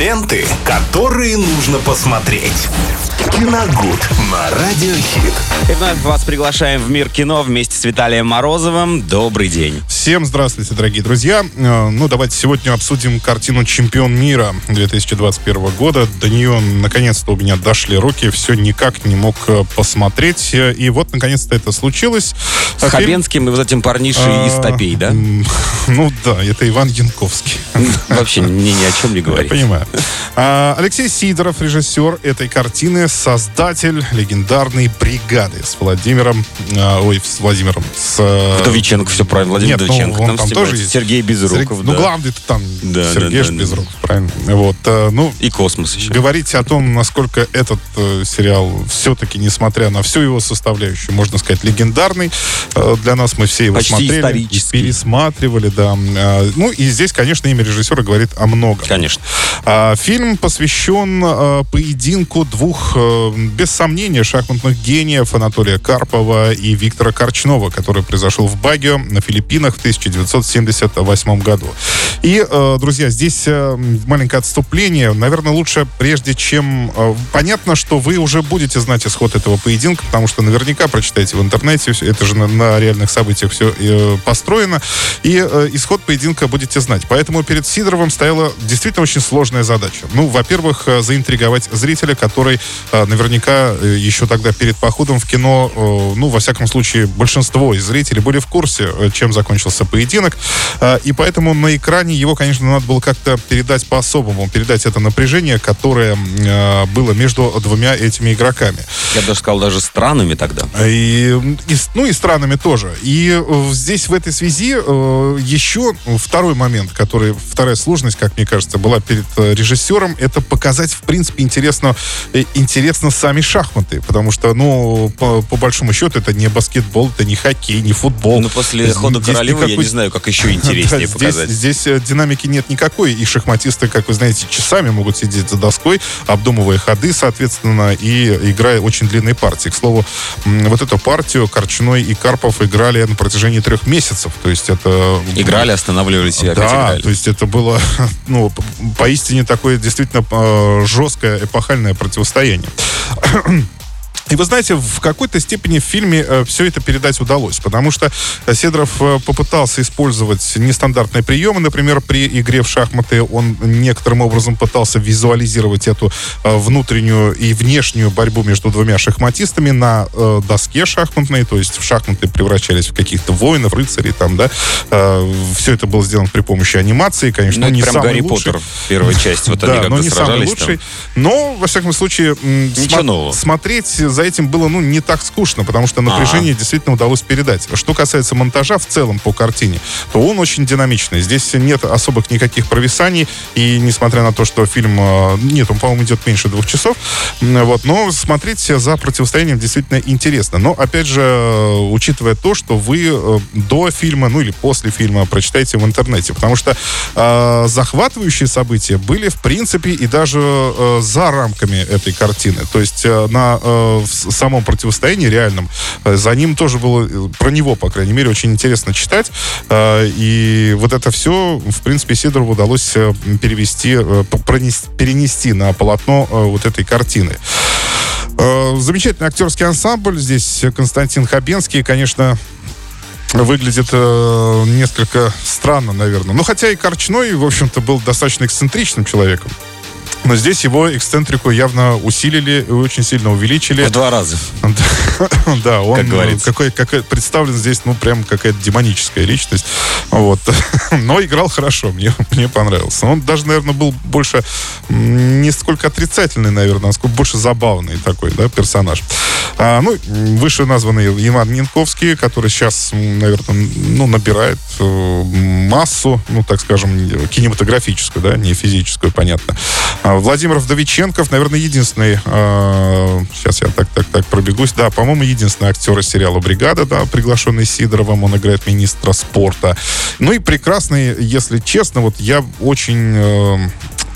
Ленты, которые нужно посмотреть. Киногуд на Радиохит. И вновь вас приглашаем в мир кино вместе с Виталием Морозовым. Добрый день. Всем здравствуйте, дорогие друзья. Э, Ну, давайте сегодня обсудим картину «Чемпион мира» 2021 года. До нее, наконец-то, у меня дошли руки. Все никак не мог э, посмотреть. Э, И вот, наконец-то, это случилось. С Фильм- Хабенским и вот этим парнишей из А, Топей, да? Ну да, это Иван Янковский. Вообще ни, ни о чем не Я говорит. понимаю. А, Алексей Сидоров, режиссер этой картины, создатель легендарной бригады с Владимиром, а, ой, с Владимиром, с... э, Вдовиченко, все правильно, Владимир Нет, ну, Вдовиченко. он Там там тоже есть. Сергей Безруков, Ну, да. главный-то там Да, Сергей да, да, Безруков, правильно. Вот, э, ну, И космос еще. говорить о том, насколько этот э, сериал все-таки, несмотря на всю его составляющую, можно сказать, легендарный, для нас мы все его Почти смотрели, исторический. пересматривали, да. Ну, и здесь, конечно, имя режиссера говорит о многом. Конечно. А, Фильм посвящен э, поединку двух, э, без сомнения, шахматных гениев Анатолия Карпова и Виктора Корчнова, который произошел в Багио на Филиппинах в 1978 году. И, э, друзья, здесь э, маленькое отступление. Наверное, лучше, прежде чем... Понятно, что вы уже будете знать исход этого поединка, потому что наверняка прочитаете в интернете, это же на, на реальных событиях все построено, и исход поединка будете знать. Поэтому перед Сидоровым стояла действительно очень сложная задача. Ну, во-первых, э, заинтриговать зрителя, который э, наверняка э, еще тогда перед походом в кино, ну, во всяком случае, большинство из зрителей были в курсе, чем закончился поединок. И поэтому на экране его, конечно, надо было как-то передать по-особому, передать это напряжение, которое было между двумя этими игроками. Я бы даже сказал, даже странами тогда. И, и ну и странами тоже. И здесь в этой связи еще второй момент, который, вторая сложность, как мне кажется, была перед э, режиссером, это показать, в принципе, интересно, э, интересно сами шахматы. Потому что, ну, по, по большому счету, это не баскетбол, это не хоккей, не футбол. Ну, после Здесь хода королевы я никакой- не знаю, как еще интереснее да, показать. Здесь, здесь э, динамики нет никакой. И шахматисты, как вы знаете, часами могут сидеть за доской, обдумывая ходы, соответственно, и играя очень длинные партии. К слову, вот эту партию Корчной и Карпов играли на протяжении трех месяцев. То есть это... Играли, останавливались и опять Да, играли. то есть это было, ну, поистине такое действительно э, жесткое, эпохальное противостояние. И вы знаете, в какой-то степени в фильме все это передать удалось, потому что э, Седров э, попытался использовать нестандартные приемы, например, при игре в шахматы он некоторым образом пытался визуализировать эту э, внутреннюю и внешнюю борьбу между двумя шахматистами на э, доске шахматной, то есть в шахматы превращались в каких-то воинов, рыцарей, там, да. все это было сделано при помощи анимации, конечно, Ну, не прям самый Гарри лучший. Поттер, первая часть. Вот они Да, но как-то не самый лучший. там. Но, во всяком случае, м, Ничего нового. смотреть за этим было, ну, не так скучно, потому что напряжение действительно удалось передать. Что касается монтажа в целом по картине, то он очень динамичный. Здесь нет особых никаких провисаний, и несмотря на то, что фильм, э, нет, он, по-моему, идет меньше двух часов, вот, но смотреть за противостоянием действительно интересно. Но, опять же, учитывая то, что вы э, до фильма, ну, или после фильма прочитаете в интернете, потому что э, захватывающие события были, в принципе, и даже э, за рамками этой картины. То есть э, на э, в самом противостоянии реальном э, за ним тоже было, э, про него, по крайней мере, очень интересно читать. Э, и вот это все, в принципе, Сидорову удалось перевести, перенести на полотно вот этой картины. Замечательный актерский ансамбль. Здесь Константин Хабенский, конечно, выглядит э, несколько странно, наверное. Ну, хотя и Корчной, в общем-то, был достаточно эксцентричным человеком. Но здесь его эксцентрику явно усилили и очень сильно увеличили. В два раза. Да, он Как говорится. какой, какой, представлен здесь, ну, прям какая-то демоническая личность. Вот. Но играл хорошо, мне, мне понравился. Он даже, наверное, был больше не сколько отрицательный, наверное, а сколько больше забавный такой, да, персонаж. А, ну, выше названный Иван Янковский, который сейчас, наверное, ну, набирает э, массу, ну, так скажем, кинематографическую, да, не физическую, понятно. А, Владимир Вдовиченков, наверное, единственный, э, сейчас я так, так, так пробегусь, да, по-моему, единственный актер из сериала «Бригада», да, приглашенный Сидоровым, он играет министра спорта. Ну и прекрасный, если честно, вот я очень...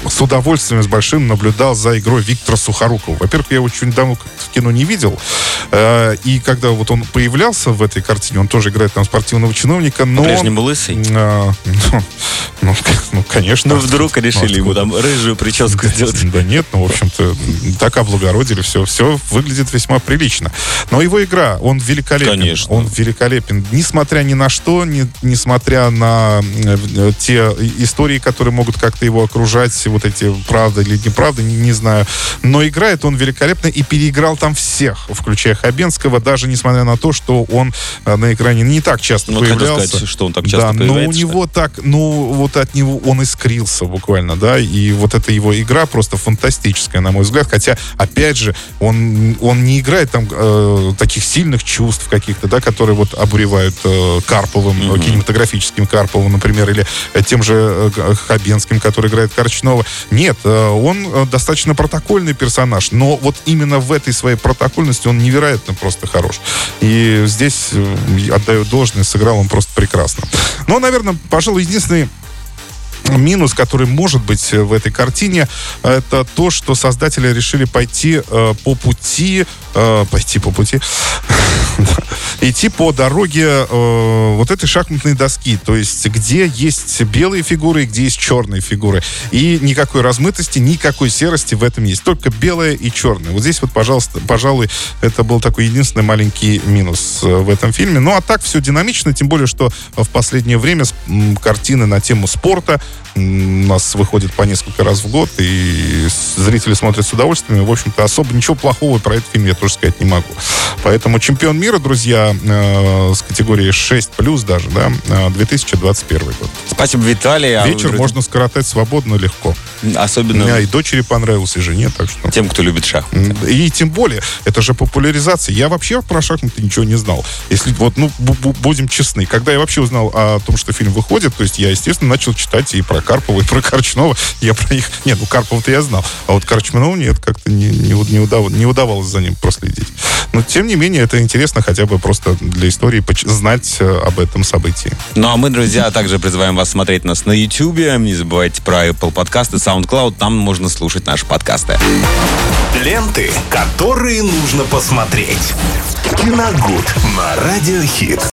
э, с удовольствием, с большим наблюдал за игрой Виктора Сухорукова. Во-первых, я его очень давно в кино не видел. Э, и когда вот он появлялся в этой картине, он тоже играет там спортивного чиновника, но... По-прежнему лысый? Э, ну, ну, ну, конечно. Ну, вдруг решили ему там рыжую прическу сделать. Да нет, ну, в общем-то, так облагородили, все, все выглядит весьма прилично. Но его игра, он великолепен. Конечно. Он великолепен. Несмотря ни на что, не, несмотря на э, те истории, которые могут как-то его окружать, вот эти правда или неправда, не, не знаю. Но играет он великолепно и переиграл там всех, включая Хабенского, даже несмотря на то, что он э, на экране не так часто ну, появлялся. Сказать, что он так часто да, но у него так, ну, вот от него он искрился буквально, да, и вот эта его игра просто фантастическая, на мой взгляд, хотя, опять же, он, он не играет там э, таких сильных чувств каких-то, да, которые вот обуревают э, Карповым, mm-hmm. кинематографическим Карповым, например, или э, тем же э, Хабенским, который играет Корчнова. Нет, э, он достаточно протокольный персонаж, но вот именно в этой своей протокольности он невероятно просто хорош. И здесь э, отдаю должное, сыграл он просто прекрасно. Но, наверное, пожалуй, единственный минус, который может быть в этой картине, это то, что создатели решили пойти э, по пути, э, пойти по пути, идти по дороге э, вот этой шахматной доски, то есть где есть белые фигуры и где есть черные фигуры. И никакой размытости, никакой серости в этом есть, только белое и черное. Вот здесь вот, пожалуйста, пожалуй, это был такой единственный маленький минус э, в этом фильме. Ну, а так все динамично, тем более, что в последнее время картины на тему спорта у нас выходит по несколько раз в год, и зрители смотрят с удовольствием. В общем-то, особо ничего плохого про этот фильм я тоже сказать не могу. Поэтому чемпион мира, друзья, э, с категории 6 плюс даже, да, 2021 э, год. Спасибо, Виталий. А Вечер а можно скоротать свободно, легко. Особенно... Меня и дочери понравилось, и жене, так что... Тем, кто любит шахматы. И тем более, это же популяризация. Я вообще про шахматы ничего не знал. Если вот, ну, будем честны. Когда я вообще узнал о том, что фильм выходит, то есть я, естественно, начал читать и про Карпова, и про Корчнова. Я про них... Нет, ну, Карпова-то я знал. А вот Корчманову нет, как-то не, не, не, удав... не удавалось за ним проследить. Но, тем не менее, это интересно хотя бы просто для истории знать э, об этом событии. Ну, а мы, друзья, также призываем вас смотреть нас на YouTube. Не забывайте про Apple подкасты, SoundCloud. Там можно слушать наши подкасты. Ленты, которые нужно посмотреть. Киногуд на Радиохит.